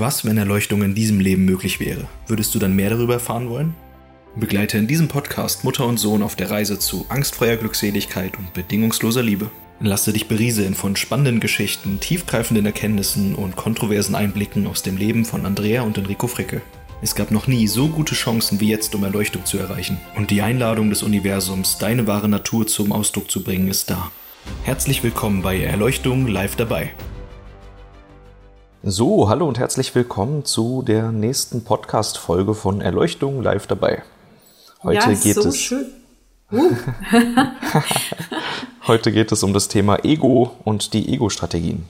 Was, wenn Erleuchtung in diesem Leben möglich wäre? Würdest du dann mehr darüber erfahren wollen? Begleite in diesem Podcast Mutter und Sohn auf der Reise zu angstfreier Glückseligkeit und bedingungsloser Liebe. Lasse dich berieseln von spannenden Geschichten, tiefgreifenden Erkenntnissen und kontroversen Einblicken aus dem Leben von Andrea und Enrico Fricke. Es gab noch nie so gute Chancen wie jetzt, um Erleuchtung zu erreichen. Und die Einladung des Universums, deine wahre Natur zum Ausdruck zu bringen, ist da. Herzlich willkommen bei Erleuchtung live dabei. So, hallo und herzlich willkommen zu der nächsten Podcast-Folge von Erleuchtung live dabei. Heute ja, geht so es. Schön. Uh. Heute geht es um das Thema Ego und die Ego-Strategien.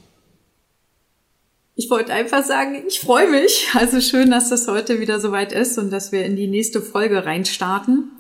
Ich wollte einfach sagen, ich freue mich. Also schön, dass das heute wieder soweit ist und dass wir in die nächste Folge reinstarten.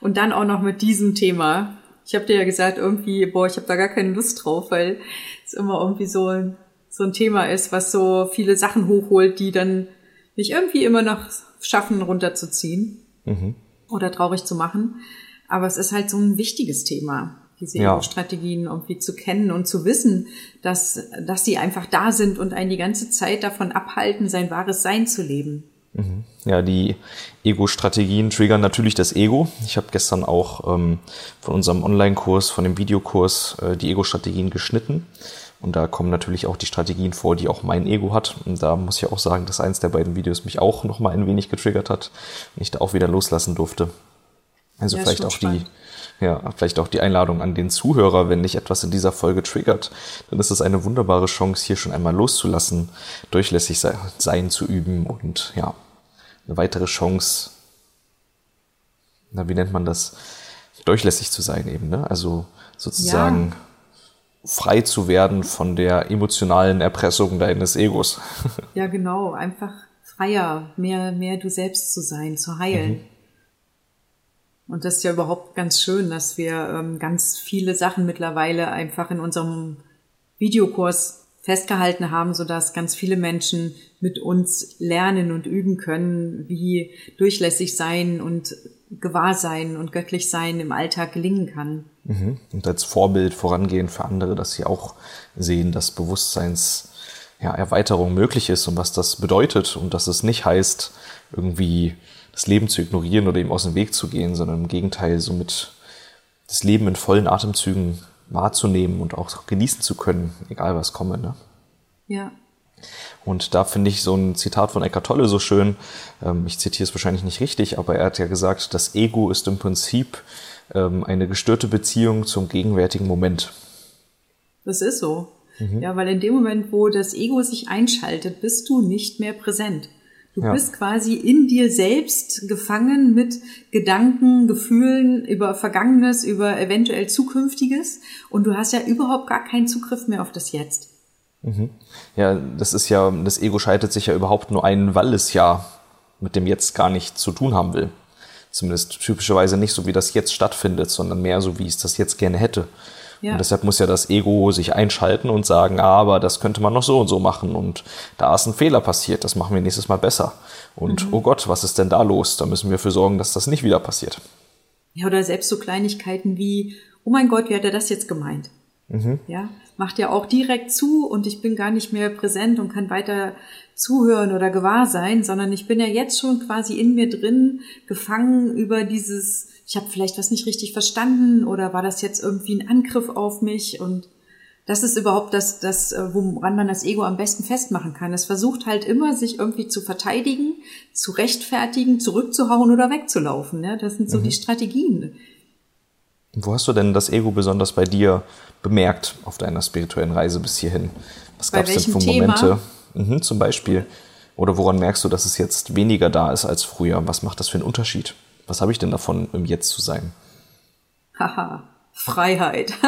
Und dann auch noch mit diesem Thema. Ich habe dir ja gesagt, irgendwie, boah, ich habe da gar keine Lust drauf, weil es immer irgendwie so ein so ein Thema ist, was so viele Sachen hochholt, die dann mich irgendwie immer noch schaffen, runterzuziehen mhm. oder traurig zu machen. Aber es ist halt so ein wichtiges Thema, diese ja. Strategien irgendwie zu kennen und zu wissen, dass, dass sie einfach da sind und einen die ganze Zeit davon abhalten, sein wahres Sein zu leben. Mhm. Ja, die Ego-Strategien triggern natürlich das Ego. Ich habe gestern auch ähm, von unserem Online-Kurs, von dem Videokurs äh, die Ego-Strategien geschnitten. Und da kommen natürlich auch die Strategien vor, die auch mein Ego hat. Und da muss ich auch sagen, dass eins der beiden Videos mich auch noch mal ein wenig getriggert hat und ich da auch wieder loslassen durfte. Also ja, vielleicht auch spannend. die, ja, vielleicht auch die Einladung an den Zuhörer, wenn dich etwas in dieser Folge triggert, dann ist es eine wunderbare Chance, hier schon einmal loszulassen, durchlässig sein zu üben und ja, eine weitere Chance, na, wie nennt man das? Durchlässig zu sein eben, ne? Also sozusagen ja frei zu werden von der emotionalen Erpressung deines Egos. Ja, genau, einfach freier, mehr, mehr du selbst zu sein, zu heilen. Mhm. Und das ist ja überhaupt ganz schön, dass wir ähm, ganz viele Sachen mittlerweile einfach in unserem Videokurs festgehalten haben, so dass ganz viele Menschen mit uns lernen und üben können, wie durchlässig sein und Gewahrsein und göttlich sein im Alltag gelingen kann. Mhm. Und als Vorbild vorangehen für andere, dass sie auch sehen, dass Bewusstseins ja, möglich ist und was das bedeutet und dass es nicht heißt, irgendwie das Leben zu ignorieren oder ihm aus dem Weg zu gehen, sondern im Gegenteil somit das Leben in vollen Atemzügen wahrzunehmen und auch genießen zu können, egal was komme. Ne? Ja, und da finde ich so ein Zitat von Eckhart Tolle so schön. Ähm, ich zitiere es wahrscheinlich nicht richtig, aber er hat ja gesagt, das Ego ist im Prinzip eine gestörte Beziehung zum gegenwärtigen Moment. Das ist so. Mhm. Ja, weil in dem Moment, wo das Ego sich einschaltet, bist du nicht mehr präsent. Du ja. bist quasi in dir selbst gefangen mit Gedanken, Gefühlen über Vergangenes, über eventuell Zukünftiges und du hast ja überhaupt gar keinen Zugriff mehr auf das Jetzt. Mhm. Ja, das ist ja, das Ego schaltet sich ja überhaupt nur ein, weil es ja mit dem Jetzt gar nichts zu tun haben will. Zumindest typischerweise nicht so, wie das jetzt stattfindet, sondern mehr so, wie es das jetzt gerne hätte. Ja. Und deshalb muss ja das Ego sich einschalten und sagen, ah, aber das könnte man noch so und so machen und da ist ein Fehler passiert, das machen wir nächstes Mal besser. Und mhm. oh Gott, was ist denn da los? Da müssen wir für sorgen, dass das nicht wieder passiert. Ja, oder selbst so Kleinigkeiten wie, oh mein Gott, wie hat er das jetzt gemeint? Mhm. Ja, macht ja auch direkt zu und ich bin gar nicht mehr präsent und kann weiter zuhören oder gewahr sein, sondern ich bin ja jetzt schon quasi in mir drin gefangen über dieses, ich habe vielleicht was nicht richtig verstanden oder war das jetzt irgendwie ein Angriff auf mich und das ist überhaupt das, das, äh, woran man das Ego am besten festmachen kann. Es versucht halt immer, sich irgendwie zu verteidigen, zu rechtfertigen, zurückzuhauen oder wegzulaufen. Ja? Das sind so mhm. die Strategien, wo hast du denn das Ego besonders bei dir bemerkt auf deiner spirituellen Reise bis hierhin? Was gab es denn für Momente? Mhm, zum Beispiel. Oder woran merkst du, dass es jetzt weniger da ist als früher? Was macht das für einen Unterschied? Was habe ich denn davon, im Jetzt zu sein? Haha, Freiheit.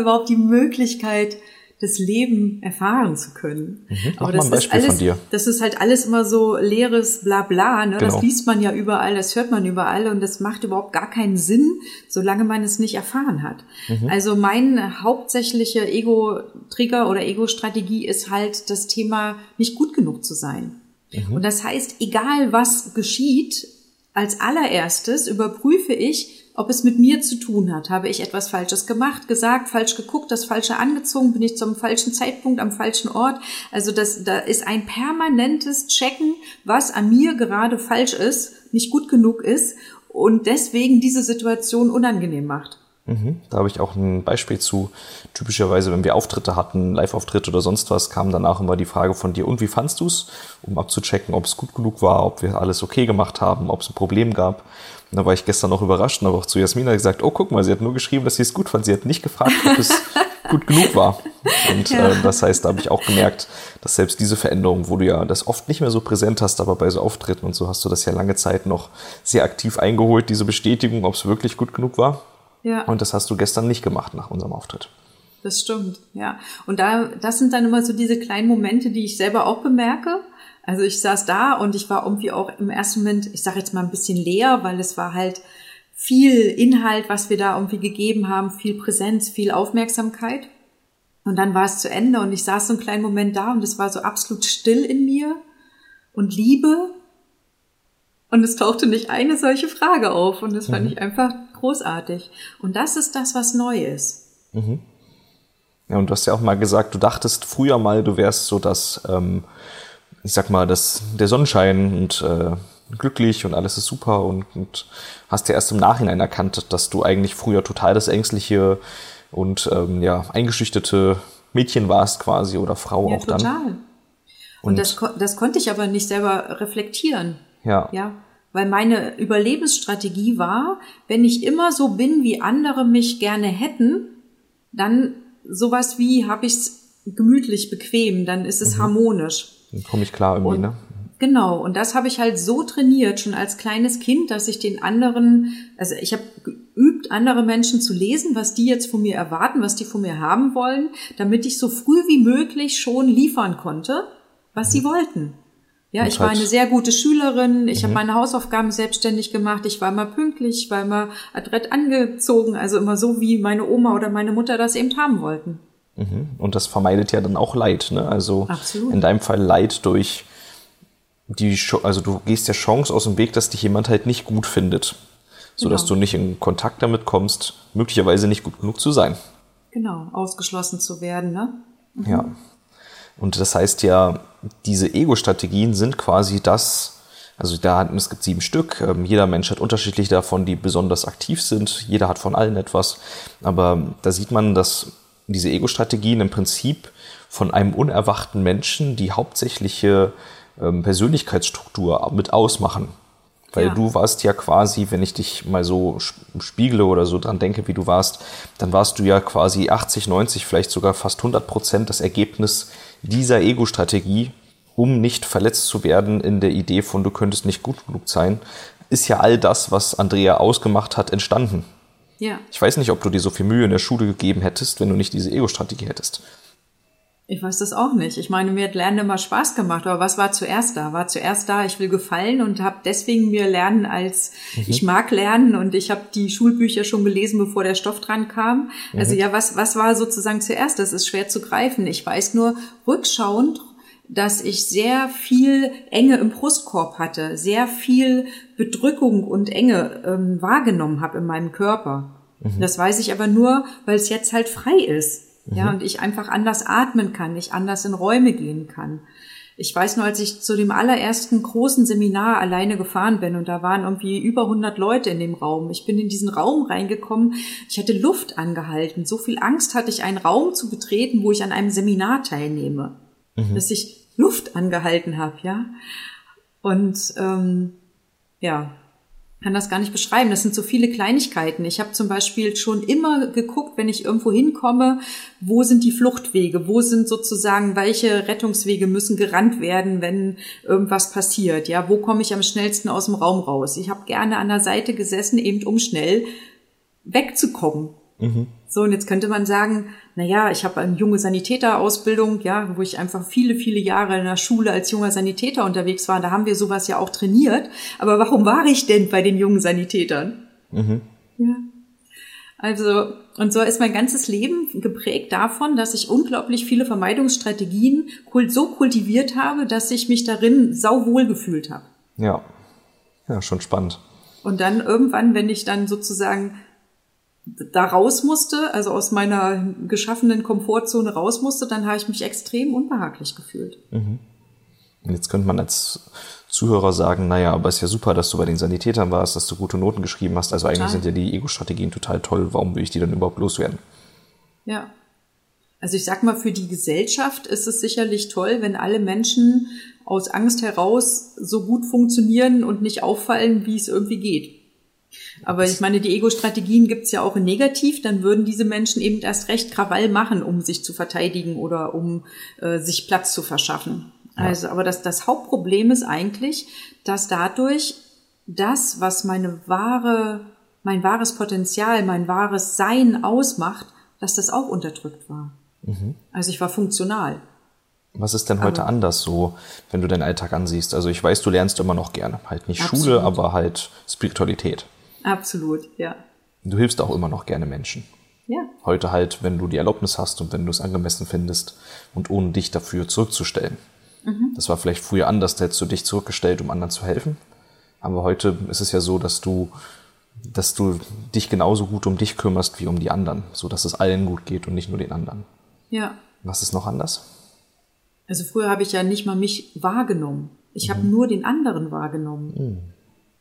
überhaupt die Möglichkeit, das Leben erfahren zu können. Mhm, Aber das ist alles, das ist halt alles immer so leeres Blabla. Ne? Genau. Das liest man ja überall, das hört man überall und das macht überhaupt gar keinen Sinn, solange man es nicht erfahren hat. Mhm. Also mein hauptsächlicher Ego-Trigger oder Ego-Strategie ist halt das Thema, nicht gut genug zu sein. Mhm. Und das heißt, egal was geschieht, als allererstes überprüfe ich, ob es mit mir zu tun hat. Habe ich etwas Falsches gemacht, gesagt, falsch geguckt, das Falsche angezogen, bin ich zum falschen Zeitpunkt am falschen Ort. Also das, da ist ein permanentes Checken, was an mir gerade falsch ist, nicht gut genug ist und deswegen diese Situation unangenehm macht. Mhm. Da habe ich auch ein Beispiel zu. Typischerweise, wenn wir Auftritte hatten, Live-Auftritte oder sonst was, kam danach immer die Frage von dir, und wie fandst du es? Um abzuchecken, ob es gut genug war, ob wir alles okay gemacht haben, ob es ein Problem gab. Und da war ich gestern noch überrascht und habe auch zu Jasmina gesagt, oh, guck mal, sie hat nur geschrieben, dass sie es gut fand. Sie hat nicht gefragt, ob es gut genug war. Und ja. äh, das heißt, da habe ich auch gemerkt, dass selbst diese Veränderung, wo du ja das oft nicht mehr so präsent hast, aber bei so Auftritten und so hast du das ja lange Zeit noch sehr aktiv eingeholt, diese Bestätigung, ob es wirklich gut genug war. Ja. Und das hast du gestern nicht gemacht nach unserem Auftritt. Das stimmt, ja. Und da, das sind dann immer so diese kleinen Momente, die ich selber auch bemerke. Also ich saß da und ich war irgendwie auch im ersten Moment, ich sage jetzt mal ein bisschen leer, weil es war halt viel Inhalt, was wir da irgendwie gegeben haben, viel Präsenz, viel Aufmerksamkeit. Und dann war es zu Ende und ich saß so einen kleinen Moment da und es war so absolut still in mir und Liebe. Und es tauchte nicht eine solche Frage auf und das fand mhm. ich einfach großartig. Und das ist das, was neu ist. Mhm. Ja, und du hast ja auch mal gesagt, du dachtest früher mal, du wärst so das, ähm, ich sag mal, das, der Sonnenschein und äh, glücklich und alles ist super und, und hast ja erst im Nachhinein erkannt, dass du eigentlich früher total das ängstliche und ähm, ja, eingeschüchterte Mädchen warst quasi oder Frau ja, auch total. dann. Und, und das, das konnte ich aber nicht selber reflektieren. Ja. Ja weil meine Überlebensstrategie war, wenn ich immer so bin, wie andere mich gerne hätten, dann sowas wie habe ich es gemütlich, bequem, dann ist es mhm. harmonisch. Dann komme ich klar irgendwie, und, ne? Genau, und das habe ich halt so trainiert, schon als kleines Kind, dass ich den anderen, also ich habe geübt, andere Menschen zu lesen, was die jetzt von mir erwarten, was die von mir haben wollen, damit ich so früh wie möglich schon liefern konnte, was sie mhm. wollten. Ja, ich war eine sehr gute Schülerin. Ich mhm. habe meine Hausaufgaben selbstständig gemacht. Ich war immer pünktlich, ich war immer adrett angezogen, also immer so, wie meine Oma oder meine Mutter das eben haben wollten. Mhm. Und das vermeidet ja dann auch Leid, ne? Also Absolut. in deinem Fall Leid durch die, also du gehst der Chance aus dem Weg, dass dich jemand halt nicht gut findet, so dass genau. du nicht in Kontakt damit kommst, möglicherweise nicht gut genug zu sein. Genau, ausgeschlossen zu werden, ne? Mhm. Ja. Und das heißt ja, diese Ego-Strategien sind quasi das, also da es gibt sieben Stück. Ähm, jeder Mensch hat unterschiedlich davon, die besonders aktiv sind. Jeder hat von allen etwas. Aber da sieht man, dass diese Ego-Strategien im Prinzip von einem unerwachten Menschen die hauptsächliche ähm, Persönlichkeitsstruktur mit ausmachen. Weil ja. du warst ja quasi, wenn ich dich mal so spiegle oder so dran denke, wie du warst, dann warst du ja quasi 80, 90, vielleicht sogar fast 100 Prozent das Ergebnis dieser Ego-Strategie, um nicht verletzt zu werden in der Idee von, du könntest nicht gut genug sein, ist ja all das, was Andrea ausgemacht hat, entstanden. Ja. Ich weiß nicht, ob du dir so viel Mühe in der Schule gegeben hättest, wenn du nicht diese Ego-Strategie hättest. Ich weiß das auch nicht. Ich meine, mir hat Lernen immer Spaß gemacht, aber was war zuerst da? War zuerst da, ich will gefallen und habe deswegen mir Lernen als mhm. ich mag lernen und ich habe die Schulbücher schon gelesen, bevor der Stoff dran kam. Mhm. Also ja, was was war sozusagen zuerst? Das ist schwer zu greifen. Ich weiß nur rückschauend, dass ich sehr viel Enge im Brustkorb hatte, sehr viel Bedrückung und Enge ähm, wahrgenommen habe in meinem Körper. Mhm. Das weiß ich aber nur, weil es jetzt halt frei ist. Ja, mhm. und ich einfach anders atmen kann, ich anders in Räume gehen kann. Ich weiß nur, als ich zu dem allerersten großen Seminar alleine gefahren bin und da waren irgendwie über 100 Leute in dem Raum. Ich bin in diesen Raum reingekommen. Ich hatte Luft angehalten. So viel Angst hatte ich, einen Raum zu betreten, wo ich an einem Seminar teilnehme, mhm. dass ich Luft angehalten habe, ja. Und ähm, ja, kann das gar nicht beschreiben. Das sind so viele Kleinigkeiten. Ich habe zum Beispiel schon immer geguckt, wenn ich irgendwo hinkomme, wo sind die Fluchtwege, wo sind sozusagen, welche Rettungswege müssen gerannt werden, wenn irgendwas passiert. Ja, wo komme ich am schnellsten aus dem Raum raus? Ich habe gerne an der Seite gesessen, eben um schnell wegzukommen. Mhm. So, und jetzt könnte man sagen, na ja, ich habe eine junge Sanitäterausbildung, ja, wo ich einfach viele, viele Jahre in der Schule als junger Sanitäter unterwegs war. Da haben wir sowas ja auch trainiert. Aber warum war ich denn bei den jungen Sanitätern? Mhm. Ja. Also, und so ist mein ganzes Leben geprägt davon, dass ich unglaublich viele Vermeidungsstrategien so kultiviert habe, dass ich mich darin sauwohl gefühlt habe. Ja. Ja, schon spannend. Und dann irgendwann, wenn ich dann sozusagen da raus musste, also aus meiner geschaffenen Komfortzone raus musste, dann habe ich mich extrem unbehaglich gefühlt. Mhm. Jetzt könnte man als Zuhörer sagen, naja, aber ist ja super, dass du bei den Sanitätern warst, dass du gute Noten geschrieben hast. Also eigentlich total. sind ja die Ego-Strategien total toll. Warum will ich die dann überhaupt loswerden? Ja. Also ich sag mal, für die Gesellschaft ist es sicherlich toll, wenn alle Menschen aus Angst heraus so gut funktionieren und nicht auffallen, wie es irgendwie geht. Aber ich meine, die Ego-Strategien gibt's ja auch in negativ, dann würden diese Menschen eben erst recht Krawall machen, um sich zu verteidigen oder um äh, sich Platz zu verschaffen. Ja. Also, aber das, das Hauptproblem ist eigentlich, dass dadurch das, was meine wahre, mein wahres Potenzial, mein wahres Sein ausmacht, dass das auch unterdrückt war. Mhm. Also ich war funktional. Was ist denn heute aber, anders so, wenn du deinen Alltag ansiehst? Also ich weiß, du lernst immer noch gerne. Halt nicht absolut. Schule, aber halt Spiritualität. Absolut, ja. Du hilfst auch immer noch gerne Menschen. Ja. Heute halt, wenn du die Erlaubnis hast und wenn du es angemessen findest und ohne dich dafür zurückzustellen. Mhm. Das war vielleicht früher anders, da hättest du dich zurückgestellt, um anderen zu helfen. Aber heute ist es ja so, dass du, dass du dich genauso gut um dich kümmerst wie um die anderen, so dass es allen gut geht und nicht nur den anderen. Ja. Was ist noch anders? Also früher habe ich ja nicht mal mich wahrgenommen. Ich mhm. habe nur den anderen wahrgenommen. Mhm.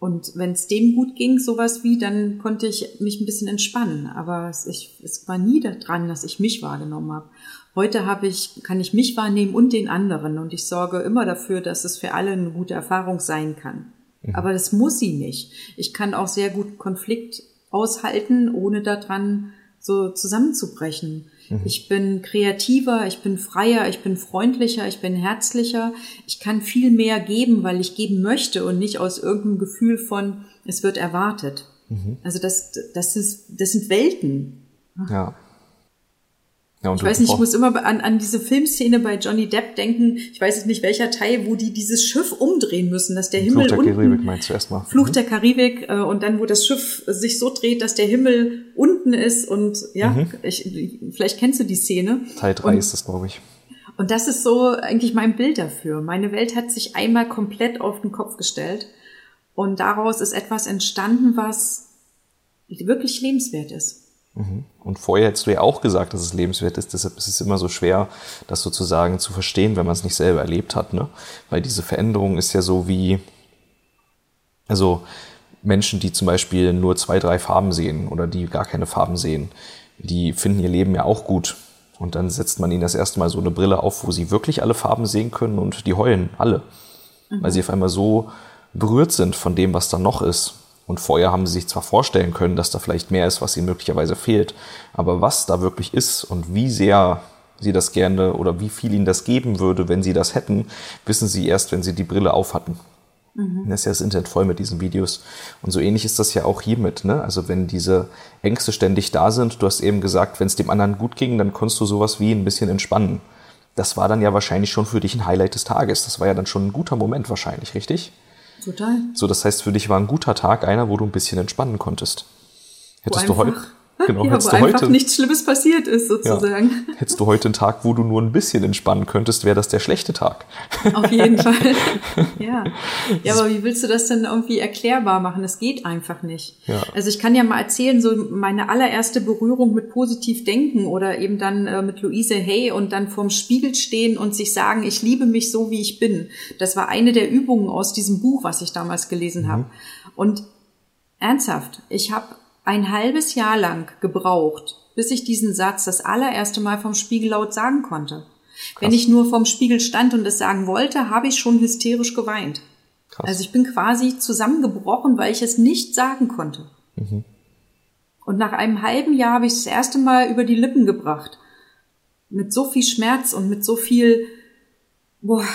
Und wenn es dem gut ging, sowas wie, dann konnte ich mich ein bisschen entspannen. Aber es, ich, es war nie daran, dass ich mich wahrgenommen habe. Heute habe ich, kann ich mich wahrnehmen und den anderen. Und ich sorge immer dafür, dass es für alle eine gute Erfahrung sein kann. Mhm. Aber das muss sie nicht. Ich kann auch sehr gut Konflikt aushalten, ohne daran so zusammenzubrechen. Mhm. Ich bin kreativer, ich bin freier, ich bin freundlicher, ich bin herzlicher. Ich kann viel mehr geben, weil ich geben möchte und nicht aus irgendeinem Gefühl von, es wird erwartet. Mhm. Also das, das, ist, das sind Welten. Ja. Ja, ich weiß nicht, ich muss immer an, an diese Filmszene bei Johnny Depp denken. Ich weiß jetzt nicht welcher Teil, wo die dieses Schiff umdrehen müssen, dass der Himmel Fluch der Karibik meinst du erstmal. Fluch mhm. der Karibik äh, und dann, wo das Schiff sich so dreht, dass der Himmel unten ist und ja, mhm. ich, vielleicht kennst du die Szene. Teil 3 ist das, glaube ich. Und das ist so eigentlich mein Bild dafür. Meine Welt hat sich einmal komplett auf den Kopf gestellt und daraus ist etwas entstanden, was wirklich lebenswert ist. Mhm. Und vorher hättest du ja auch gesagt, dass es lebenswert ist. Deshalb ist es immer so schwer, das sozusagen zu verstehen, wenn man es nicht selber erlebt hat. Ne? Weil diese Veränderung ist ja so wie, also Menschen, die zum Beispiel nur zwei, drei Farben sehen oder die gar keine Farben sehen, die finden ihr Leben ja auch gut. Und dann setzt man ihnen das erste Mal so eine Brille auf, wo sie wirklich alle Farben sehen können und die heulen alle. Mhm. Weil sie auf einmal so berührt sind von dem, was da noch ist. Und vorher haben sie sich zwar vorstellen können, dass da vielleicht mehr ist, was ihnen möglicherweise fehlt, aber was da wirklich ist und wie sehr sie das gerne oder wie viel ihnen das geben würde, wenn sie das hätten, wissen sie erst, wenn sie die Brille auf hatten. Mhm. Das ist ja das Internet voll mit diesen Videos. Und so ähnlich ist das ja auch hiermit. Ne? Also wenn diese Ängste ständig da sind, du hast eben gesagt, wenn es dem anderen gut ging, dann konntest du sowas wie ein bisschen entspannen. Das war dann ja wahrscheinlich schon für dich ein Highlight des Tages. Das war ja dann schon ein guter Moment wahrscheinlich, richtig? Total. So, das heißt, für dich war ein guter Tag einer, wo du ein bisschen entspannen konntest. Hättest du heute, Genau, ja, hättest wo du einfach heute, nichts Schlimmes passiert ist, sozusagen. Ja, hättest du heute einen Tag, wo du nur ein bisschen entspannen könntest, wäre das der schlechte Tag. Auf jeden Fall. Ja. Ja, aber wie willst du das denn irgendwie erklärbar machen? Es geht einfach nicht. Ja. Also ich kann ja mal erzählen, so meine allererste Berührung mit positiv denken oder eben dann äh, mit Luise Hay und dann vorm Spiegel stehen und sich sagen, ich liebe mich so, wie ich bin. Das war eine der Übungen aus diesem Buch, was ich damals gelesen mhm. habe. Und ernsthaft, ich habe ein halbes Jahr lang gebraucht, bis ich diesen Satz das allererste Mal vom Spiegel laut sagen konnte. Krass. Wenn ich nur vom Spiegel stand und es sagen wollte, habe ich schon hysterisch geweint. Krass. Also ich bin quasi zusammengebrochen, weil ich es nicht sagen konnte. Mhm. Und nach einem halben Jahr habe ich es das erste Mal über die Lippen gebracht. Mit so viel Schmerz und mit so viel boah,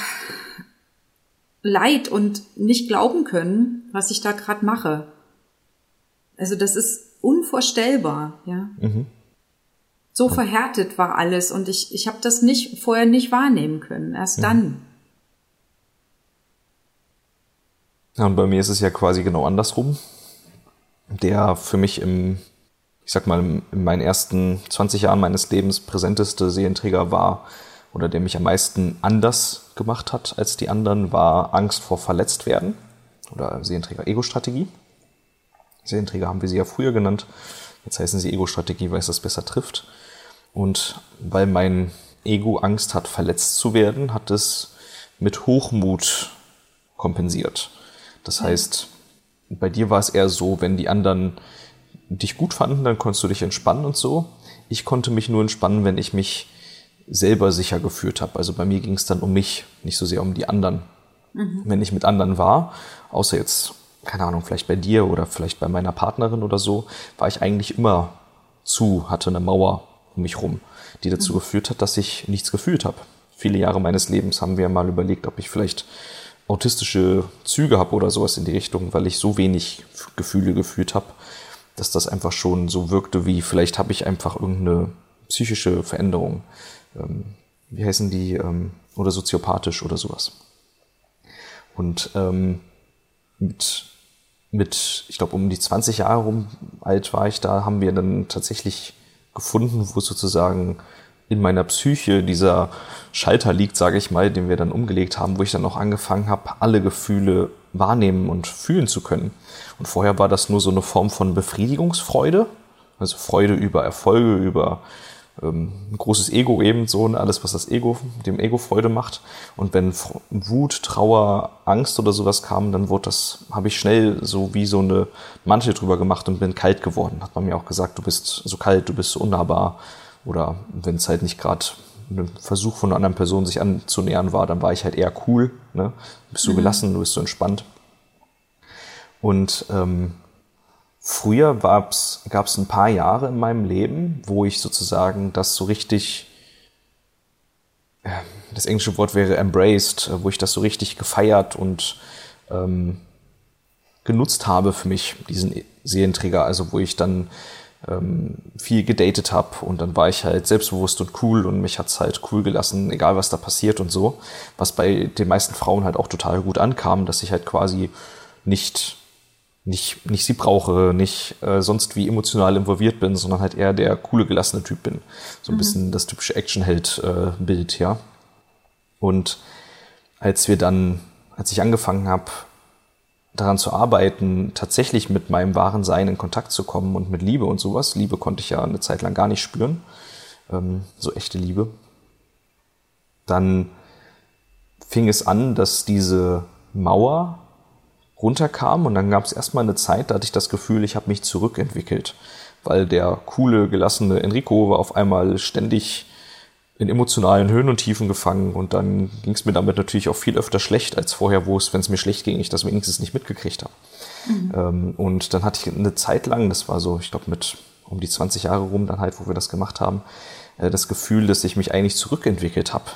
Leid und nicht glauben können, was ich da gerade mache. Also das ist unvorstellbar, ja. Mhm. So verhärtet war alles und ich, ich habe das nicht vorher nicht wahrnehmen können, erst mhm. dann. Ja, und bei mir ist es ja quasi genau andersrum. Der für mich im, ich sag mal, in meinen ersten 20 Jahren meines Lebens präsenteste Seelenträger war oder der mich am meisten anders gemacht hat als die anderen, war Angst vor verletzt werden oder Seelenträger Ego-Strategie. Serienträger haben wir sie ja früher genannt. Jetzt heißen sie Ego-Strategie, weil es das besser trifft. Und weil mein Ego Angst hat, verletzt zu werden, hat es mit Hochmut kompensiert. Das heißt, bei dir war es eher so, wenn die anderen dich gut fanden, dann konntest du dich entspannen und so. Ich konnte mich nur entspannen, wenn ich mich selber sicher gefühlt habe. Also bei mir ging es dann um mich, nicht so sehr um die anderen. Mhm. Wenn ich mit anderen war, außer jetzt, keine Ahnung, vielleicht bei dir oder vielleicht bei meiner Partnerin oder so, war ich eigentlich immer zu, hatte eine Mauer um mich rum, die dazu mhm. geführt hat, dass ich nichts gefühlt habe. Viele Jahre meines Lebens haben wir mal überlegt, ob ich vielleicht autistische Züge habe oder sowas in die Richtung, weil ich so wenig Gefühle gefühlt habe, dass das einfach schon so wirkte, wie vielleicht habe ich einfach irgendeine psychische Veränderung. Ähm, wie heißen die? Ähm, oder soziopathisch oder sowas. Und ähm, mit, mit, ich glaube, um die 20 Jahre rum alt war ich da, haben wir dann tatsächlich gefunden, wo sozusagen in meiner Psyche dieser Schalter liegt, sage ich mal, den wir dann umgelegt haben, wo ich dann auch angefangen habe, alle Gefühle wahrnehmen und fühlen zu können. Und vorher war das nur so eine Form von Befriedigungsfreude, also Freude über Erfolge, über ähm, ein großes Ego eben so und alles, was das Ego, dem Ego Freude macht. Und wenn Wut, Trauer, Angst oder sowas kam, dann wurde das, habe ich schnell so wie so eine Mantel drüber gemacht und bin kalt geworden. Hat man mir auch gesagt, du bist so kalt, du bist so unnahbar, oder wenn es halt nicht gerade ein Versuch von einer anderen Person sich anzunähern war, dann war ich halt eher cool. Ne? Bist du mhm. gelassen, du bist so entspannt. Und ähm, früher gab es ein paar Jahre in meinem Leben, wo ich sozusagen das so richtig, äh, das englische Wort wäre embraced, wo ich das so richtig gefeiert und ähm, genutzt habe für mich, diesen Serienträger. Also wo ich dann ähm, viel gedatet habe und dann war ich halt selbstbewusst und cool und mich hat's halt cool gelassen, egal was da passiert und so. Was bei den meisten Frauen halt auch total gut ankam, dass ich halt quasi nicht nicht, nicht sie brauche, nicht äh, sonst wie emotional involviert bin, sondern halt eher der coole, gelassene Typ bin. So ein mhm. bisschen das typische Actionheld-Bild, äh, ja. Und als wir dann, als ich angefangen habe, daran zu arbeiten, tatsächlich mit meinem wahren Sein in Kontakt zu kommen und mit Liebe und sowas. Liebe konnte ich ja eine Zeit lang gar nicht spüren, ähm, so echte Liebe. Dann fing es an, dass diese Mauer runterkam und dann gab es erstmal eine Zeit, da hatte ich das Gefühl, ich habe mich zurückentwickelt, weil der coole, gelassene Enrico war auf einmal ständig in emotionalen Höhen und Tiefen gefangen und dann ging es mir damit natürlich auch viel öfter schlecht als vorher, wo es, wenn es mir schlecht ging, ich das wenigstens nicht mitgekriegt habe. Mhm. Ähm, und dann hatte ich eine Zeit lang, das war so, ich glaube mit um die 20 Jahre rum dann halt, wo wir das gemacht haben, äh, das Gefühl, dass ich mich eigentlich zurückentwickelt habe,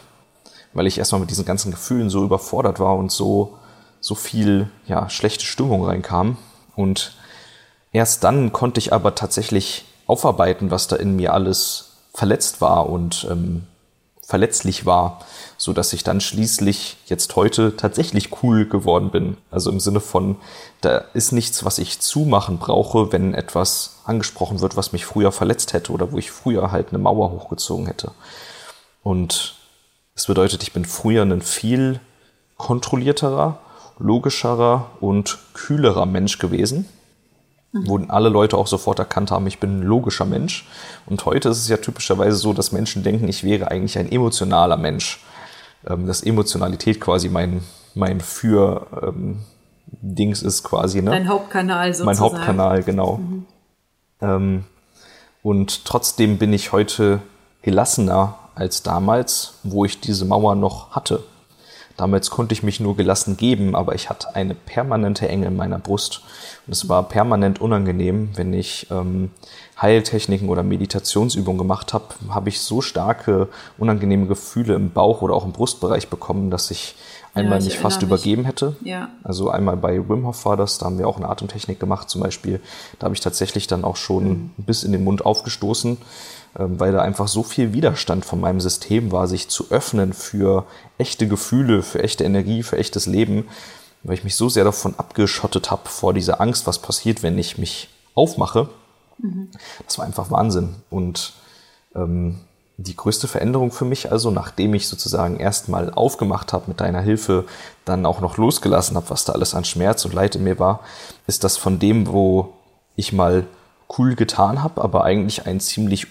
weil ich erstmal mit diesen ganzen Gefühlen so überfordert war und so so viel ja schlechte Stimmung reinkam und erst dann konnte ich aber tatsächlich aufarbeiten, was da in mir alles verletzt war und ähm, verletzlich war, so dass ich dann schließlich jetzt heute tatsächlich cool geworden bin. Also im Sinne von, da ist nichts, was ich zumachen brauche, wenn etwas angesprochen wird, was mich früher verletzt hätte oder wo ich früher halt eine Mauer hochgezogen hätte. Und das bedeutet, ich bin früher ein viel kontrollierterer, logischerer und kühlerer Mensch gewesen mhm. wo alle Leute auch sofort erkannt haben, ich bin ein logischer Mensch. Und heute ist es ja typischerweise so, dass Menschen denken, ich wäre eigentlich ein emotionaler Mensch. Ähm, dass Emotionalität quasi mein, mein für ähm, Dings ist quasi. Ne? Dein Hauptkanal sozusagen. Mein Hauptkanal, genau. Mhm. Ähm, und trotzdem bin ich heute gelassener als damals, wo ich diese Mauer noch hatte. Damals konnte ich mich nur gelassen geben, aber ich hatte eine permanente Enge in meiner Brust. Und es war permanent unangenehm, wenn ich ähm, Heiltechniken oder Meditationsübungen gemacht habe, habe ich so starke unangenehme Gefühle im Bauch oder auch im Brustbereich bekommen, dass ich einmal ja, mich fast mich. übergeben hätte. Ja. Also einmal bei Wim Hof war das, da haben wir auch eine Atemtechnik gemacht zum Beispiel. Da habe ich tatsächlich dann auch schon mhm. bis in den Mund aufgestoßen weil da einfach so viel Widerstand von meinem System war, sich zu öffnen für echte Gefühle, für echte Energie, für echtes Leben, weil ich mich so sehr davon abgeschottet habe vor dieser Angst, was passiert, wenn ich mich aufmache. Mhm. Das war einfach Wahnsinn. Und ähm, die größte Veränderung für mich also, nachdem ich sozusagen erstmal aufgemacht habe mit deiner Hilfe, dann auch noch losgelassen habe, was da alles an Schmerz und Leid in mir war, ist das von dem, wo ich mal cool getan habe, aber eigentlich ein ziemlich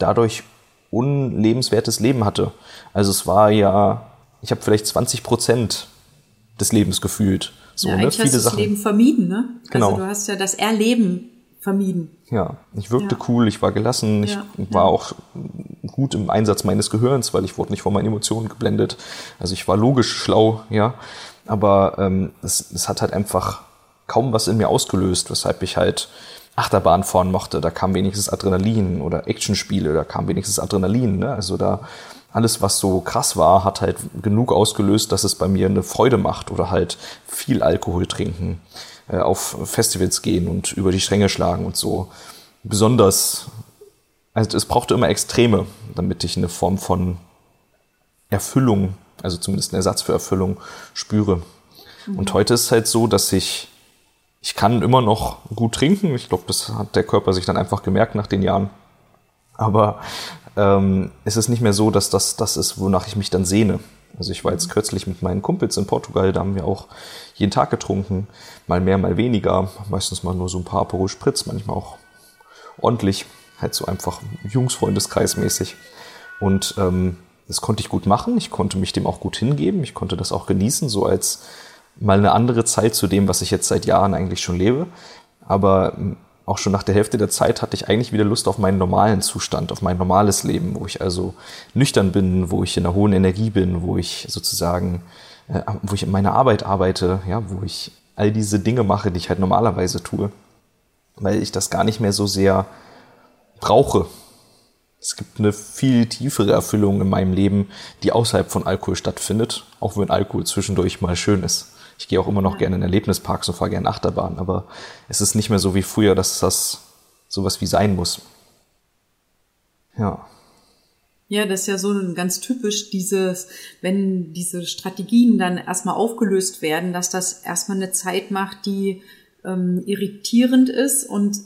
dadurch unlebenswertes Leben hatte. Also es war ja, ich habe vielleicht 20 Prozent des Lebens gefühlt. So, ja, ne? Viele hast du das Sachen. Leben vermieden, ne? Genau. Also du hast ja das Erleben vermieden. Ja, ich wirkte Ja. cool, ich war gelassen, ich Ja, war auch gut im Einsatz meines Gehirns, weil ich wurde nicht von meinen Emotionen geblendet. Also ich war logisch schlau, ja. Aber ähm, es, es hat halt einfach kaum was in mir ausgelöst, weshalb ich halt Achterbahn fahren mochte. Da kam wenigstens Adrenalin oder Actionspiele, da kam wenigstens Adrenalin. Ne? Also da alles, was so krass war, hat halt genug ausgelöst, dass es bei mir eine Freude macht oder halt viel Alkohol trinken, äh, auf Festivals gehen und über die Stränge schlagen und so. Besonders, also es brauchte immer Extreme, damit ich eine Form von Erfüllung, also zumindest einen Ersatz für Erfüllung spüre. Und heute ist es halt so, dass ich, ich kann immer noch gut trinken. Ich glaube, das hat der Körper sich dann einfach gemerkt nach den Jahren. Aber ähm, es ist nicht mehr so, dass das das ist, wonach ich mich dann sehne. Also ich war jetzt kürzlich mit meinen Kumpels in Portugal, da haben wir auch jeden Tag getrunken, mal mehr, mal weniger, meistens mal nur so ein paar Aperol Spritz, manchmal auch ordentlich, halt so einfach Jungsfreundeskreismäßig. Und ähm, das konnte ich gut machen, ich konnte mich dem auch gut hingeben, ich konnte das auch genießen, so als mal eine andere Zeit zu dem, was ich jetzt seit Jahren eigentlich schon lebe. Aber ähm, auch schon nach der Hälfte der Zeit hatte ich eigentlich wieder Lust auf meinen normalen Zustand, auf mein normales Leben, wo ich also nüchtern bin, wo ich in einer hohen Energie bin, wo ich sozusagen, äh, wo ich in meiner Arbeit arbeite, ja, wo ich all diese Dinge mache, die ich halt normalerweise tue, weil ich das gar nicht mehr so sehr brauche. Es gibt eine viel tiefere Erfüllung in meinem Leben, die außerhalb von Alkohol stattfindet, auch wenn Alkohol zwischendurch mal schön ist. Ich gehe auch immer noch gerne in Erlebnisparks und fahre gerne Achterbahn, aber es ist nicht mehr so wie früher, dass das sowas wie sein muss. Ja. Ja, das ist ja so ganz typisch dieses, wenn diese Strategien dann erstmal aufgelöst werden, dass das erstmal eine Zeit macht, die ähm, irritierend ist und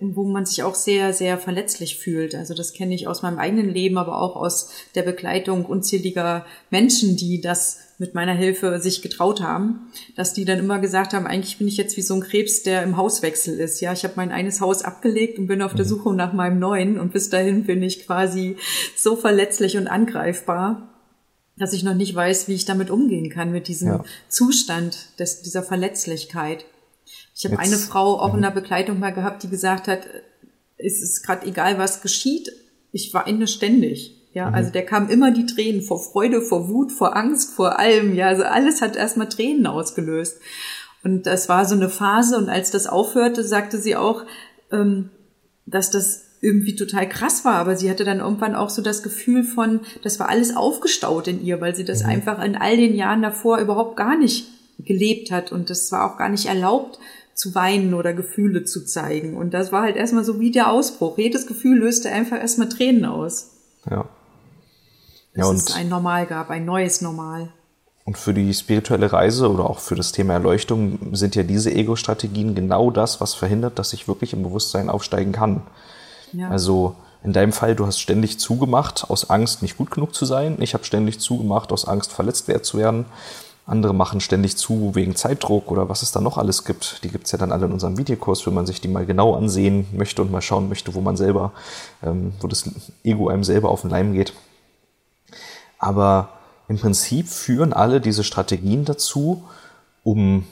wo man sich auch sehr, sehr verletzlich fühlt. Also das kenne ich aus meinem eigenen Leben, aber auch aus der Begleitung unzähliger Menschen, die das mit meiner Hilfe sich getraut haben, dass die dann immer gesagt haben, eigentlich bin ich jetzt wie so ein Krebs, der im Hauswechsel ist. Ja, ich habe mein eines Haus abgelegt und bin auf der Suche nach meinem neuen und bis dahin bin ich quasi so verletzlich und angreifbar, dass ich noch nicht weiß, wie ich damit umgehen kann mit diesem Ja. Zustand des, dieser Verletzlichkeit. Ich habe eine Frau auch in der Begleitung mal gehabt, die gesagt hat, es ist gerade egal, was geschieht, ich weine ständig. Ja, also der kam immer die Tränen vor Freude, vor Wut, vor Angst, vor allem. Ja, also alles hat erstmal Tränen ausgelöst. Und das war so eine Phase. Und als das aufhörte, sagte sie auch, ähm, dass das irgendwie total krass war, aber sie hatte dann irgendwann auch so das Gefühl von, das war alles aufgestaut in ihr, weil sie das einfach in all den Jahren davor überhaupt gar nicht gelebt hat und das war auch gar nicht erlaubt zu weinen oder Gefühle zu zeigen und das war halt erstmal so wie der Ausbruch. Jedes Gefühl löste einfach erstmal Tränen aus. Ja. Dass Ja, es ein Normal gab, ein neues Normal. und für die spirituelle Reise oder auch für das Thema Erleuchtung sind ja diese Ego-Strategien genau das, was verhindert, dass ich wirklich im Bewusstsein aufsteigen kann. Ja. Also in deinem Fall, du hast ständig zugemacht aus Angst, nicht gut genug zu sein. Ich habe ständig zugemacht aus Angst, verletzt werden zu werden. Andere machen ständig zu wegen Zeitdruck oder was es da noch alles gibt. Die gibt's ja dann alle in unserem Videokurs, wenn man sich die mal genau ansehen möchte und mal schauen möchte, wo man selber, ähm, wo das Ego einem selber auf den Leim geht. Aber im Prinzip führen alle diese Strategien dazu, um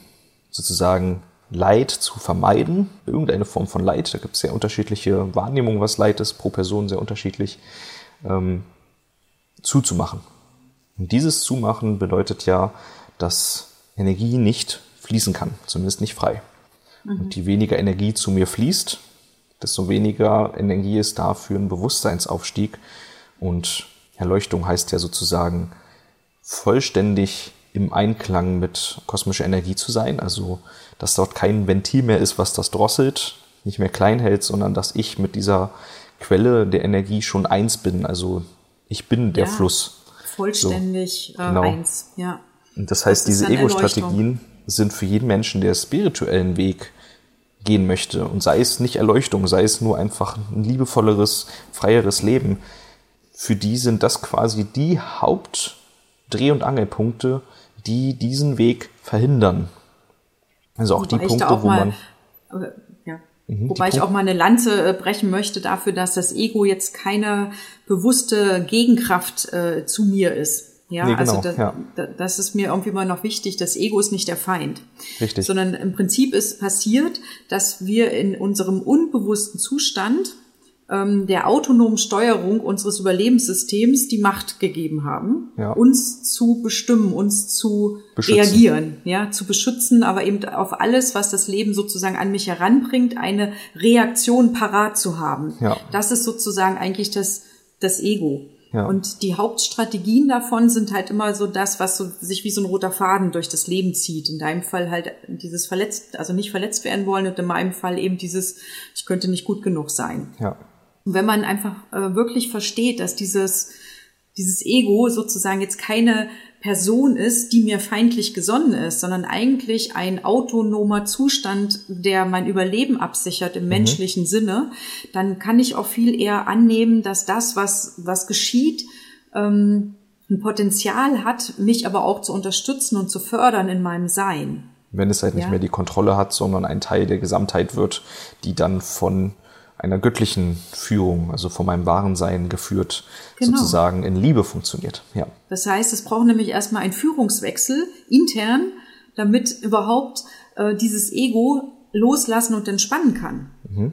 sozusagen Leid zu vermeiden, irgendeine Form von Leid. Da gibt es sehr unterschiedliche Wahrnehmungen, was Leid ist, pro Person sehr unterschiedlich, ähm, zuzumachen. Und dieses Zumachen bedeutet ja, dass Energie nicht fließen kann, zumindest nicht frei. Und je weniger Energie zu mir fließt, desto weniger Energie ist da für einen Bewusstseinsaufstieg. Und Erleuchtung heißt ja sozusagen vollständig im Einklang mit kosmischer Energie zu sein. Also, dass dort kein Ventil mehr ist, was das drosselt, nicht mehr klein hält, sondern dass ich mit dieser Quelle der Energie schon eins bin. Also, ich bin der Ja. Fluss. Vollständig äh, genau. eins, ja. Und das heißt, Das diese Ego-Strategien sind für jeden Menschen, der spirituellen Weg gehen möchte, und sei es nicht Erleuchtung, sei es nur einfach ein liebevolleres, freieres Leben, für die sind das quasi die Hauptdreh- und Angelpunkte, die diesen Weg verhindern. Also auch die Wobei da Punkte, auch wo mal- man. Ja. Mhm, Wobei ich auch mal eine Lanze äh, brechen möchte dafür, dass das Ego jetzt keine bewusste Gegenkraft äh, zu mir ist. Ja, nee, also genau, also da, ja. da, das ist mir irgendwie mal noch wichtig. Das Ego ist nicht der Feind. Richtig. Sondern im Prinzip ist passiert, dass wir in unserem unbewussten Zustand ähm, der autonomen Steuerung unseres Überlebenssystems die Macht gegeben haben, ja. uns zu bestimmen, uns zu beschützen. reagieren, ja, zu beschützen, aber eben auf alles, was das Leben sozusagen an mich heranbringt, eine Reaktion parat zu haben. Ja. Das ist sozusagen eigentlich das, das Ego. Ja. Und die Hauptstrategien davon sind halt immer so das, was so, sich wie so ein roter Faden durch das Leben zieht. In deinem Fall halt dieses verletzt, also nicht verletzt werden wollen und in meinem Fall eben dieses, ich könnte nicht gut genug sein. Ja. Und wenn man einfach äh, wirklich versteht, dass dieses, dieses Ego sozusagen jetzt keine Person ist, die mir feindlich gesonnen ist, sondern eigentlich ein autonomer Zustand, der mein Überleben absichert im mhm. menschlichen Sinne, dann kann ich auch viel eher annehmen, dass das, was, was geschieht, ähm, ein Potenzial hat, mich aber auch zu unterstützen und zu fördern in meinem Sein. Wenn es halt nicht ja. mehr die Kontrolle hat, sondern ein Teil der Gesamtheit wird, die dann von einer göttlichen Führung, also von meinem wahren Sein geführt, genau. sozusagen in Liebe funktioniert. Ja. Das heißt, es braucht nämlich erstmal einen Führungswechsel intern, damit überhaupt äh, dieses Ego loslassen und entspannen kann. Mhm.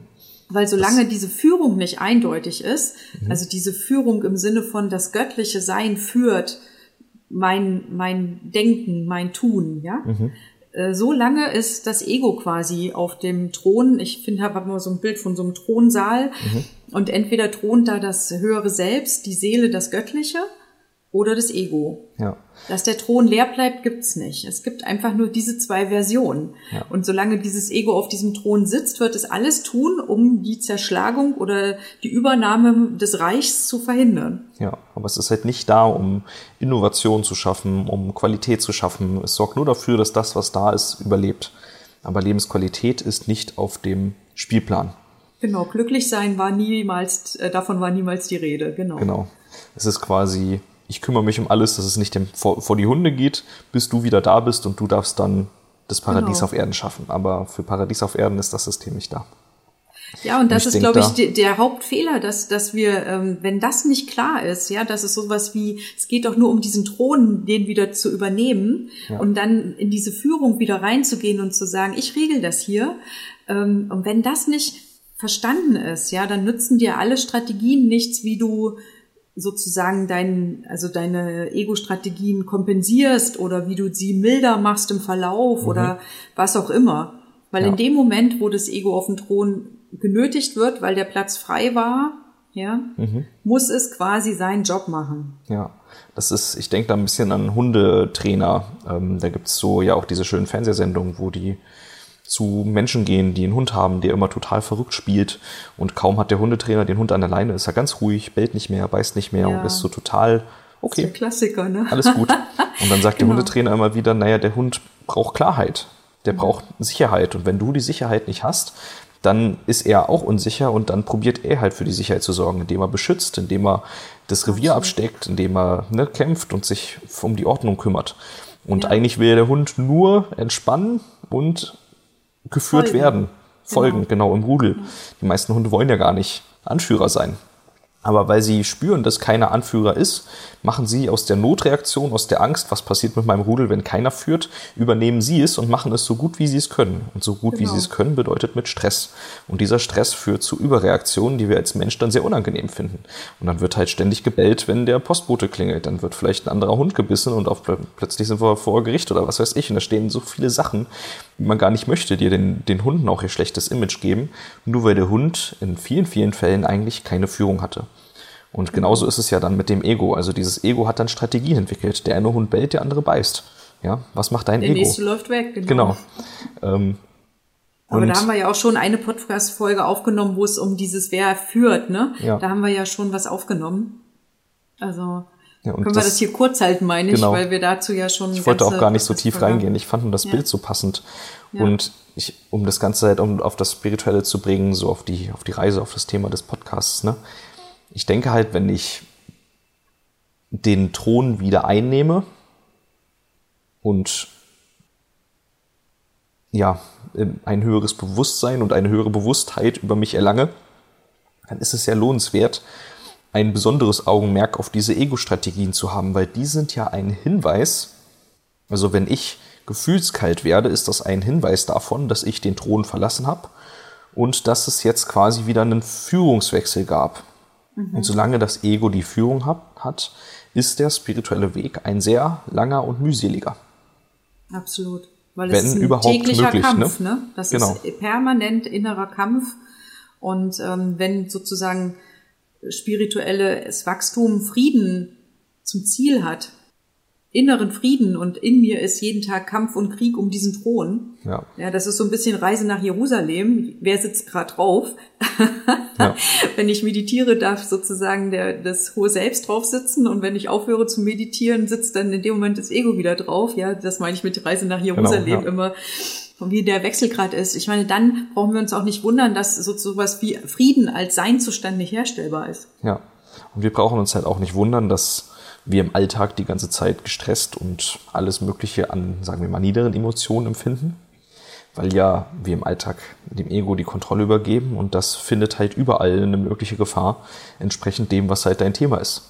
Weil solange das diese Führung nicht eindeutig ist, mhm. also diese Führung im Sinne von das göttliche Sein führt mein, mein Denken, mein Tun, ja, mhm. Äh, so lange ist das Ego quasi auf dem Thron. Ich finde, habe immer so ein Bild von so einem Thronsaal. Mhm. Und entweder thront da das höhere Selbst, die Seele, das Göttliche oder das Ego. Ja. Dass der Thron leer bleibt, gibt's nicht. Es gibt einfach nur diese zwei Versionen. Ja. Und solange dieses Ego auf diesem Thron sitzt, wird es alles tun, um die Zerschlagung oder die Übernahme des Reichs zu verhindern. Ja, aber es ist halt nicht da, um Innovation zu schaffen, um Qualität zu schaffen. Es sorgt nur dafür, dass das, was da ist, überlebt. Aber Lebensqualität ist nicht auf dem Spielplan. Genau, glücklich sein war niemals, äh, davon war niemals die Rede, genau. Genau. Es ist quasi ich kümmere mich um alles, dass es nicht dem, vor, vor die Hunde geht, bis du wieder da bist und du darfst dann das Paradies genau. auf Erden schaffen. Aber für Paradies auf Erden ist das System nicht da. Ja, und das und ist, glaube ich, da, der Hauptfehler, dass, dass wir, ähm, wenn das nicht klar ist, ja, dass es sowas wie, es geht doch nur um diesen Thron, den wieder zu übernehmen ja. und dann in diese Führung wieder reinzugehen und zu sagen, ich regel das hier. Ähm, und wenn das nicht verstanden ist, ja, dann nützen dir alle Strategien nichts, wie du sozusagen dein, also deine Ego-Strategien kompensierst oder wie du sie milder machst im Verlauf mhm. oder was auch immer. Weil ja. in dem Moment, wo das Ego auf dem Thron genötigt wird, weil der Platz frei war, ja, mhm. muss es quasi seinen Job machen. Ja, das ist, ich denke da ein bisschen an Hundetrainer. Ähm, da gibt's so ja auch diese schönen Fernsehsendungen, wo die zu Menschen gehen, die einen Hund haben, der immer total verrückt spielt und kaum hat der Hundetrainer den Hund an der Leine, ist er ganz ruhig, bellt nicht mehr, beißt nicht mehr ja. und ist so total okay. Das ist der Klassiker, ne? Alles gut. Und dann sagt genau. der Hundetrainer immer wieder, naja, der Hund braucht Klarheit, der mhm. braucht Sicherheit und wenn du die Sicherheit nicht hast, dann ist er auch unsicher und dann probiert er halt für die Sicherheit zu sorgen, indem er beschützt, indem er das Revier absteckt, indem er ne, kämpft und sich um die Ordnung kümmert. Und ja. eigentlich will der Hund nur entspannen und geführt Folgen. werden. Folgen, genau. genau, im Rudel. Die meisten Hunde wollen ja gar nicht Anführer sein. Aber weil sie spüren, dass keiner Anführer ist, machen sie aus der Notreaktion, aus der Angst, was passiert mit meinem Rudel, wenn keiner führt, übernehmen sie es und machen es so gut, wie sie es können. Und so gut, genau. wie sie es können, bedeutet mit Stress. Und dieser Stress führt zu Überreaktionen, die wir als Mensch dann sehr unangenehm finden. Und dann wird halt ständig gebellt, wenn der Postbote klingelt. Dann wird vielleicht ein anderer Hund gebissen und auf, plötzlich sind wir vor Gericht oder was weiß ich. Und da stehen so viele Sachen, man gar nicht möchte, die den, den Hunden auch ihr schlechtes Image geben, nur weil der Hund in vielen, vielen Fällen eigentlich keine Führung hatte. Und genauso ist es ja dann mit dem Ego. Also dieses Ego hat dann Strategien entwickelt. Der eine Hund bellt, der andere beißt. Ja, was macht dein der Ego? Der nächste läuft weg, genau. genau. Ähm, aber da haben wir ja auch schon eine Podcast-Folge aufgenommen, wo es um dieses Wer führt, ne? Ja. Da haben wir ja schon was aufgenommen. Also ja, können das, wir das hier kurz halten, meine ich, genau. weil wir dazu ja schon. Ich wollte auch gar nicht so tief reingehen. Ich fand nur das ja. Bild so passend. Ja. Und ich, um das Ganze halt um auf das Spirituelle zu bringen, so auf die, auf die Reise, auf das Thema des Podcasts, ne? ich denke halt, wenn ich den Thron wieder einnehme und ja, ähm, ein höheres Bewusstsein und eine höhere Bewusstheit über mich erlange, dann ist es ja lohnenswert, ein besonderes Augenmerk auf diese Ego-Strategien zu haben, weil die sind ja ein Hinweis, also wenn ich gefühlskalt werde, ist das ein Hinweis davon, dass ich den Thron verlassen habe und dass es jetzt quasi wieder einen Führungswechsel gab. Mhm. Und solange das Ego die Führung hat, ist der spirituelle Weg ein sehr langer und mühseliger. Absolut. Weil Wenn es ist ein überhaupt täglicher möglich, Kampf, ne? ne? Das Genau. ist permanent innerer Kampf. Und ähm, wenn sozusagen spirituelles Wachstum Frieden zum Ziel hat, inneren Frieden und in mir ist jeden Tag Kampf und Krieg um diesen Thron. Ja. Ja, das ist so ein bisschen Reise nach Jerusalem. Wer sitzt gerade drauf? Ja. Wenn ich meditiere, darf sozusagen der, das hohe Selbst drauf sitzen und wenn ich aufhöre zu meditieren, sitzt dann in dem Moment das Ego wieder drauf. Ja, das meine ich mit Reise nach Jerusalem Genau, ja. immer, wie der Wechselgrad ist. Ich meine, dann brauchen wir uns auch nicht wundern, dass so sowas wie Frieden als Seinzustand nicht herstellbar ist. Ja. Und wir brauchen uns halt auch nicht wundern, dass wir im Alltag die ganze Zeit gestresst und alles Mögliche an, sagen wir mal, niederen Emotionen empfinden. Weil ja wir im Alltag dem Ego die Kontrolle übergeben und das findet halt überall eine mögliche Gefahr, entsprechend dem, was halt dein Thema ist.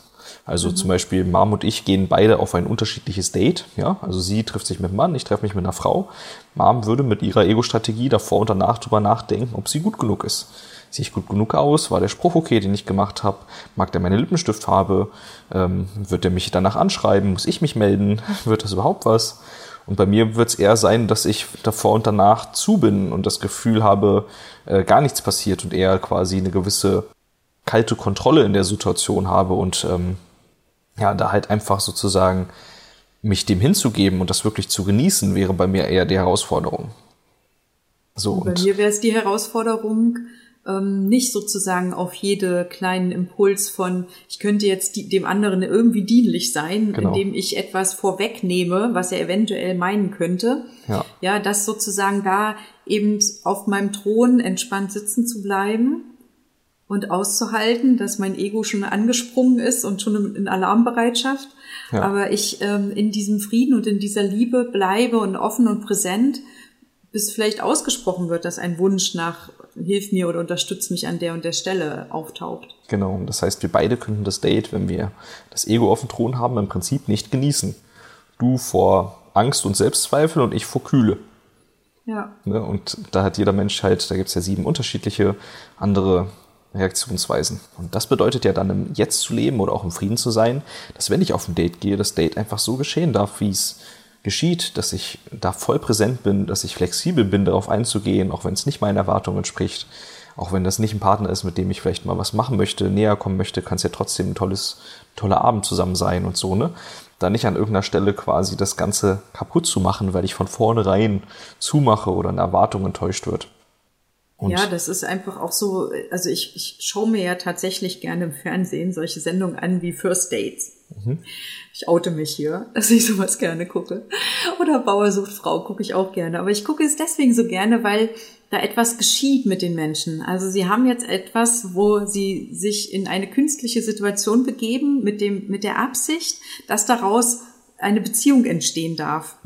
Also zum Beispiel Mom und ich gehen beide auf ein unterschiedliches Date. Ja, also sie trifft sich mit einem Mann, ich treffe mich mit einer Frau. Mom würde mit ihrer Ego-Strategie davor und danach drüber nachdenken, ob sie gut genug ist. Sehe ich gut genug aus? War der Spruch okay, den ich gemacht habe? Mag der meine Lippenstiftfarbe? Ähm, wird der mich danach anschreiben? Muss ich mich melden? Wird das überhaupt was? Und bei mir wird es eher sein, dass ich davor und danach zu bin und das Gefühl habe, äh, gar nichts passiert und eher quasi eine gewisse kalte Kontrolle in der Situation habe und ähm, ja, da halt einfach sozusagen mich dem hinzugeben und das wirklich zu genießen, wäre bei mir eher die Herausforderung. So, Bei und mir wäre es die Herausforderung, ähm, nicht sozusagen auf jede kleinen Impuls von, ich könnte jetzt die, dem anderen irgendwie dienlich sein, Genau. indem ich etwas vorwegnehme, was er eventuell meinen könnte. Ja. ja, das sozusagen da eben auf meinem Thron entspannt sitzen zu bleiben und auszuhalten, dass mein Ego schon angesprungen ist und schon in Alarmbereitschaft. Ja. Aber ich ähm, in diesem Frieden und in dieser Liebe bleibe und offen und präsent, bis vielleicht ausgesprochen wird, dass ein Wunsch nach Hilf mir oder unterstütz mich an der und der Stelle auftaucht. Genau, das heißt, wir beide könnten das Date, wenn wir das Ego auf dem Thron haben, im Prinzip nicht genießen. Du vor Angst und Selbstzweifel und ich vor Kühle. Ja. Ne? Und da hat jeder Mensch halt, da gibt es ja sieben unterschiedliche andere Reaktionsweisen. Und das bedeutet ja dann im Jetzt zu leben oder auch im Frieden zu sein, dass wenn ich auf ein Date gehe, das Date einfach so geschehen darf, wie es geschieht, dass ich da voll präsent bin, dass ich flexibel bin, darauf einzugehen, auch wenn es nicht meinen Erwartungen entspricht. Auch wenn das nicht ein Partner ist, mit dem ich vielleicht mal was machen möchte, näher kommen möchte, kann es ja trotzdem ein tolles, toller Abend zusammen sein und so, ne? Da nicht an irgendeiner Stelle quasi das Ganze kaputt zu machen, weil ich von vornherein zumache oder eine Erwartung enttäuscht wird. Und ja, das ist einfach auch so, also ich, ich schaue mir ja tatsächlich gerne im Fernsehen solche Sendungen an wie First Dates. Ich oute mich hier, dass ich sowas gerne gucke. Oder Bauer sucht Frau gucke ich auch gerne. Aber ich gucke es deswegen so gerne, weil da etwas geschieht mit den Menschen. Also sie haben jetzt etwas, wo sie sich in eine künstliche Situation begeben mit dem, mit der Absicht, dass daraus eine Beziehung entstehen darf.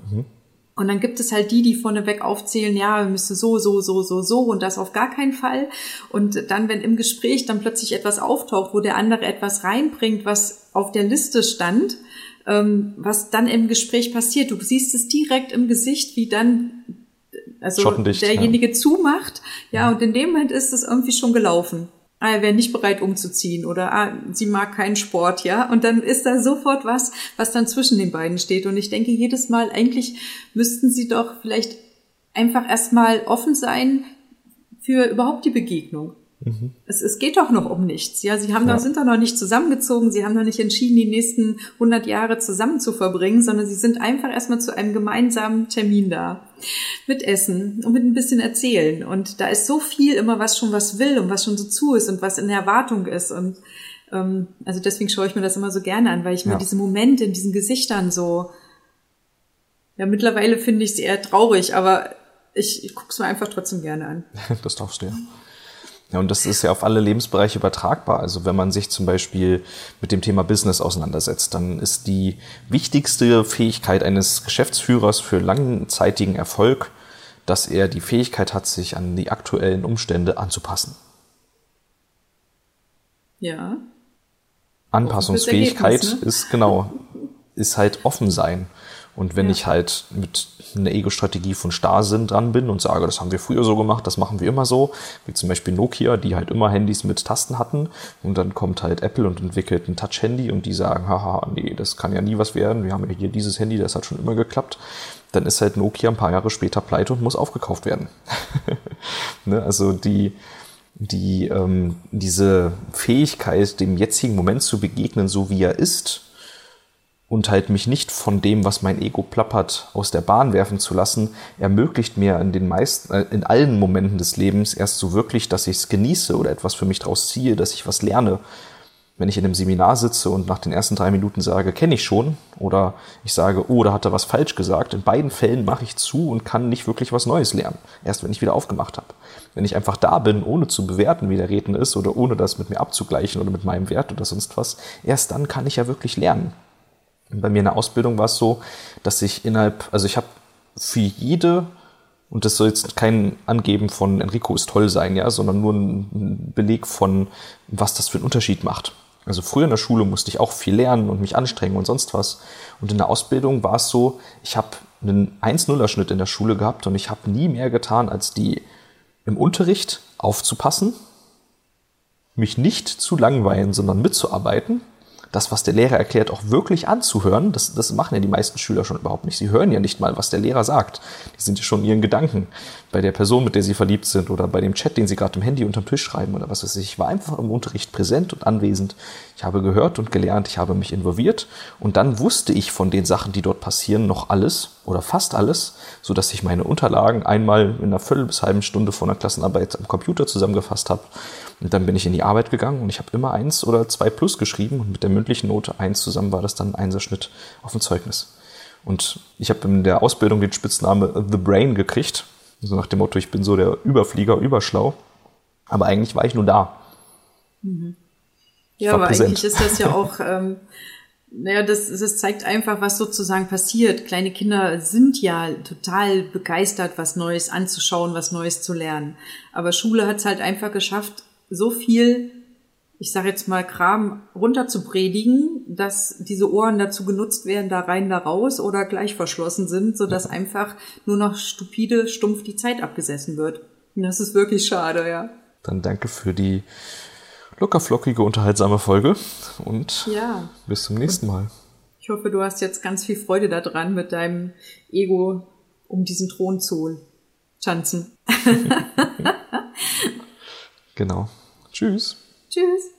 Und dann gibt es halt die, die vorneweg aufzählen, ja, wir müssen so, so, so, so, so und das auf gar keinen Fall. Und dann, wenn im Gespräch dann plötzlich etwas auftaucht, wo der andere etwas reinbringt, was auf der Liste stand, ähm, was dann im Gespräch passiert, du siehst es direkt im Gesicht, wie dann also Schottendicht, derjenige zumacht, ja, und in dem Moment ist es irgendwie schon gelaufen. Ah, er wäre nicht bereit umzuziehen oder ah, sie mag keinen Sport, ja. Und dann ist da sofort was, was dann zwischen den beiden steht. Und ich denke jedes Mal, eigentlich müssten sie doch vielleicht einfach erstmal offen sein für überhaupt die Begegnung. Es, es geht doch noch um nichts. Ja, sie haben Ja. doch, sind doch noch nicht zusammengezogen, sie haben noch nicht entschieden, die nächsten 100 Jahre zusammen zu verbringen, sondern sie sind einfach erstmal zu einem gemeinsamen Termin da. Mit Essen und mit ein bisschen erzählen. Und da ist so viel immer, was schon was will und was schon so zu ist und was in der Erwartung ist. Und ähm, also deswegen schaue ich mir das immer so gerne an, weil ich Ja. mir diese Momente in diesen Gesichtern so, ja, mittlerweile finde ich sie eher traurig, aber ich, ich gucke es mir einfach trotzdem gerne an. Das darfst du ja. Ja, und das ist ja auf alle Lebensbereiche übertragbar. Also wenn man sich zum Beispiel mit dem Thema Business auseinandersetzt, dann ist die wichtigste Fähigkeit eines Geschäftsführers für langzeitigen Erfolg, dass er die Fähigkeit hat, sich an die aktuellen Umstände anzupassen. Ja. Anpassungsfähigkeit ne? ist genau, ist halt offen sein. Und wenn ja. ich halt mit einer Ego-Strategie von Starrsinn dran bin und sage, das haben wir früher so gemacht, das machen wir immer so, wie zum Beispiel Nokia, die halt immer Handys mit Tasten hatten und dann kommt halt Apple und entwickelt ein Touch-Handy und die sagen, haha, nee, das kann ja nie was werden, wir haben ja hier dieses Handy, das hat schon immer geklappt, dann ist halt Nokia ein paar Jahre später pleite und muss aufgekauft werden. ne? Also die, die, ähm, diese Fähigkeit, dem jetzigen Moment zu begegnen, so wie er ist, und halt mich nicht von dem, was mein Ego plappert, aus der Bahn werfen zu lassen, ermöglicht mir in den meisten, äh, in allen Momenten des Lebens erst so wirklich, dass ich es genieße oder etwas für mich draus ziehe, dass ich was lerne. Wenn ich in einem Seminar sitze und nach den ersten drei Minuten sage, kenne ich schon, oder ich sage, oh, da hat er was falsch gesagt, in beiden Fällen mache ich zu und kann nicht wirklich was Neues lernen. Erst wenn ich wieder aufgemacht habe. Wenn ich einfach da bin, ohne zu bewerten, wie der Redner ist, oder ohne das mit mir abzugleichen oder mit meinem Wert oder sonst was, erst dann kann ich ja wirklich lernen. Bei mir in der Ausbildung war es so, dass ich innerhalb, also ich habe für jede, und das soll jetzt kein Angeben von Enrico ist toll sein, ja, sondern nur ein Beleg von, was das für einen Unterschied macht. Also früher in der Schule musste ich auch viel lernen und mich anstrengen und sonst was. Und in der Ausbildung war es so, ich habe einen 1-0er-Schnitt in der Schule gehabt und ich habe nie mehr getan, als die im Unterricht aufzupassen, mich nicht zu langweilen, sondern mitzuarbeiten das, was der Lehrer erklärt, auch wirklich anzuhören. Das, das machen ja die meisten Schüler schon überhaupt nicht. Sie hören ja nicht mal, was der Lehrer sagt. Die sind ja schon in ihren Gedanken bei der Person, mit der sie verliebt sind oder bei dem Chat, den sie gerade im Handy unterm Tisch schreiben oder was weiß ich. Ich war einfach im Unterricht präsent und anwesend. Ich habe gehört und gelernt, ich habe mich involviert und dann wusste ich von den Sachen, die dort passieren, noch alles oder fast alles, so dass ich meine Unterlagen einmal in einer Viertel bis halben Stunde vor einer Klassenarbeit am Computer zusammengefasst habe und dann bin ich in die Arbeit gegangen und ich habe immer eins oder zwei plus geschrieben und mit der mündlichen Note eins zusammen war das dann ein Einserschnitt auf dem Zeugnis. Und ich habe in der Ausbildung den Spitzname The Brain gekriegt. So nach dem Motto, ich bin so der Überflieger, überschlau. Aber eigentlich war ich nur da. Mhm. Ja, aber präsent. eigentlich ist das ja auch, ähm, naja, das, das zeigt einfach, was sozusagen passiert. Kleine Kinder sind ja total begeistert, was Neues anzuschauen, was Neues zu lernen. Aber Schule hat es halt einfach geschafft, so viel, ich sage jetzt mal, Kram runter zu predigen, dass diese Ohren dazu genutzt werden, da rein, da raus oder gleich verschlossen sind, so dass einfach nur noch stupide, stumpf die Zeit abgesessen wird. Und das ist wirklich schade, ja. Dann danke für die lockerflockige, unterhaltsame Folge und ja. bis zum nächsten Mal. Ich hoffe, du hast jetzt ganz viel Freude daran, mit deinem Ego um diesen Thron zu tanzen. genau. Tschüss. Tschüss.